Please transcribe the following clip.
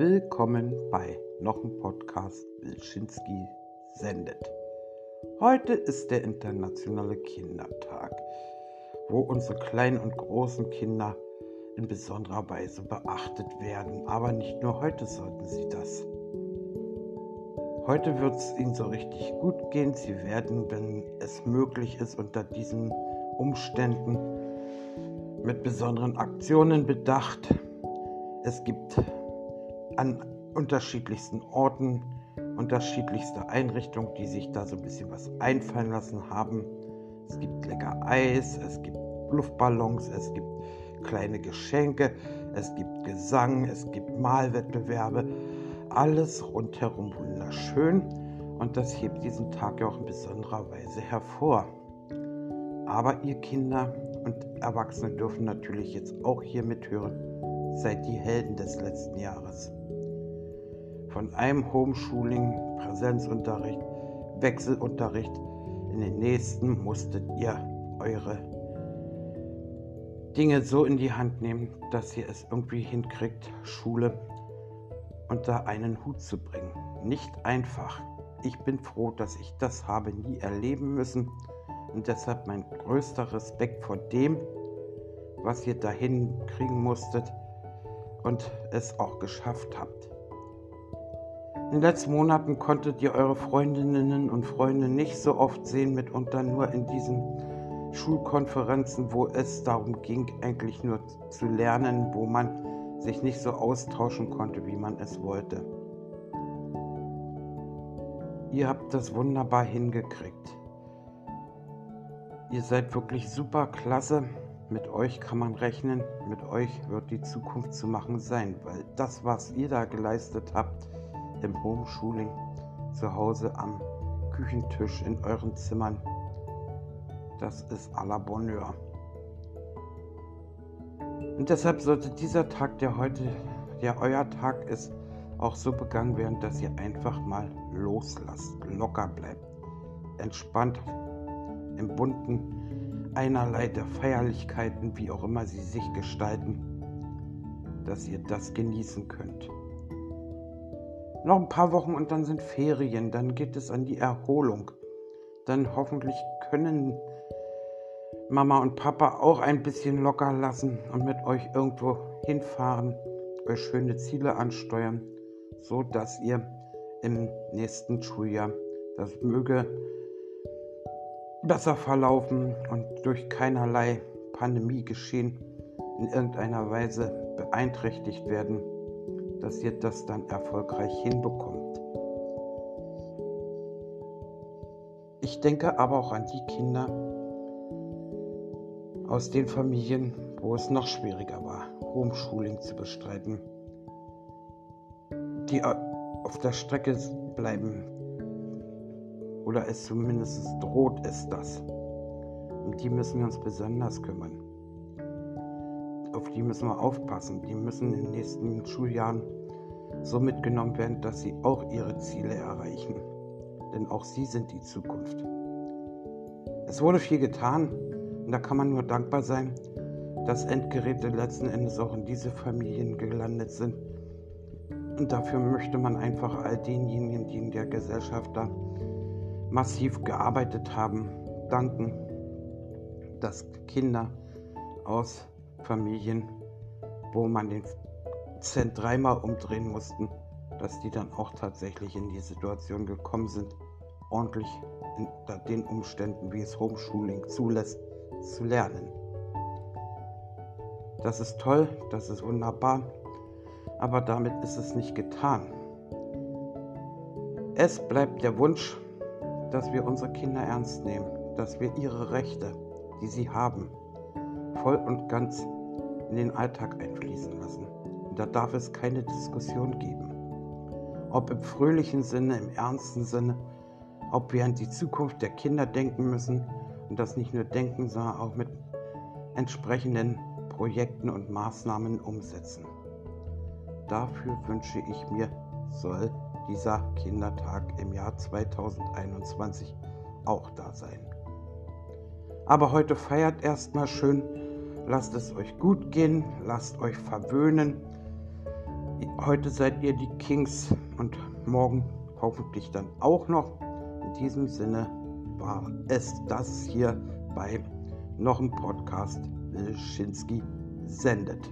Willkommen bei noch einem Podcast Wilczynski sendet. Heute ist der internationale Kindertag, wo unsere kleinen und großen Kinder in besonderer Weise beachtet werden. Aber nicht nur heute sollten sie das. Heute wird es ihnen so richtig gut gehen. Sie werden, wenn es möglich ist, unter diesen Umständen mit besonderen Aktionen bedacht. Es gibt an unterschiedlichsten Orten unterschiedlichste Einrichtungen, die sich da so ein bisschen was einfallen lassen haben. Es gibt lecker Eis, es gibt Luftballons, es gibt kleine Geschenke, es gibt Gesang, es gibt Malwettbewerbe. Alles rundherum wunderschön und das hebt diesen Tag ja auch in besonderer Weise hervor. Aber ihr Kinder und Erwachsene dürfen natürlich jetzt auch hier mithören. Seid die Helden des letzten Jahres. Von einem Homeschooling, Präsenzunterricht, Wechselunterricht in den nächsten musstet ihr eure Dinge so in die Hand nehmen, dass ihr es irgendwie hinkriegt, Schule unter einen Hut zu bringen. Nicht einfach. Ich bin froh, dass ich das habe nie erleben müssen und deshalb mein größter Respekt vor dem, was ihr dahin kriegen musstet und es auch geschafft habt. In den letzten Monaten konntet ihr eure Freundinnen und Freunde nicht so oft sehen, mitunter nur in diesen Schulkonferenzen, wo es darum ging, eigentlich nur zu lernen, wo man sich nicht so austauschen konnte, wie man es wollte. Ihr habt das wunderbar hingekriegt. Ihr seid wirklich super klasse. Mit euch kann man rechnen. Mit euch wird die Zukunft zu machen sein, weil das, was ihr da geleistet habt im Homeschooling, zu Hause am Küchentisch in euren Zimmern, das ist à la Bonheur. Und deshalb sollte dieser Tag, der heute, der euer Tag ist, auch so begangen werden, dass ihr einfach mal loslasst, locker bleibt, entspannt im bunten einerlei der Feierlichkeiten, wie auch immer sie sich gestalten, dass ihr das genießen könnt. Noch ein paar Wochen und dann sind Ferien, dann geht es an die Erholung. Dann hoffentlich können Mama und Papa auch ein bisschen locker lassen und mit euch irgendwo hinfahren, euch schöne Ziele ansteuern, so dass ihr im nächsten Schuljahr das möge besser verlaufen und durch keinerlei Pandemiegeschehen in irgendeiner Weise beeinträchtigt werden, dass ihr das dann erfolgreich hinbekommt. Ich denke aber auch an die Kinder aus den Familien, wo es noch schwieriger war, Homeschooling zu bestreiten, die auf der Strecke bleiben oder es zumindest droht es das. Um die müssen wir uns besonders kümmern. Auf die müssen wir aufpassen. Die müssen in den nächsten Schuljahren so mitgenommen werden, dass sie auch ihre Ziele erreichen. Denn auch sie sind die Zukunft. Es wurde viel getan und da kann man nur dankbar sein, dass Endgeräte letzten Endes auch in diese Familien gelandet sind. Und dafür möchte man einfach all denjenigen, die in der Gesellschaft da massiv gearbeitet haben, danken, dass Kinder aus Familien, wo man den Cent dreimal umdrehen mussten, dass die dann auch tatsächlich in die Situation gekommen sind, ordentlich unter den Umständen, wie es Homeschooling zulässt, zu lernen. Das ist toll, das ist wunderbar, aber damit ist es nicht getan. Es bleibt der Wunsch, dass wir unsere Kinder ernst nehmen, dass wir ihre Rechte, die sie haben, voll und ganz in den Alltag einfließen lassen. Und da darf es keine Diskussion geben. Ob im fröhlichen Sinne, im ernsten Sinne, ob wir an die Zukunft der Kinder denken müssen und das nicht nur denken, sondern auch mit entsprechenden Projekten und Maßnahmen umsetzen. Dafür wünsche ich mir, soll dieser Kindertag im Jahr 2021 auch da sein. Aber heute feiert erstmal schön, lasst es euch gut gehen, lasst euch verwöhnen, Heute seid ihr die Kings und morgen hoffentlich dann auch noch. In diesem Sinne war es das hier bei noch ein Podcast Wilschinski sendet.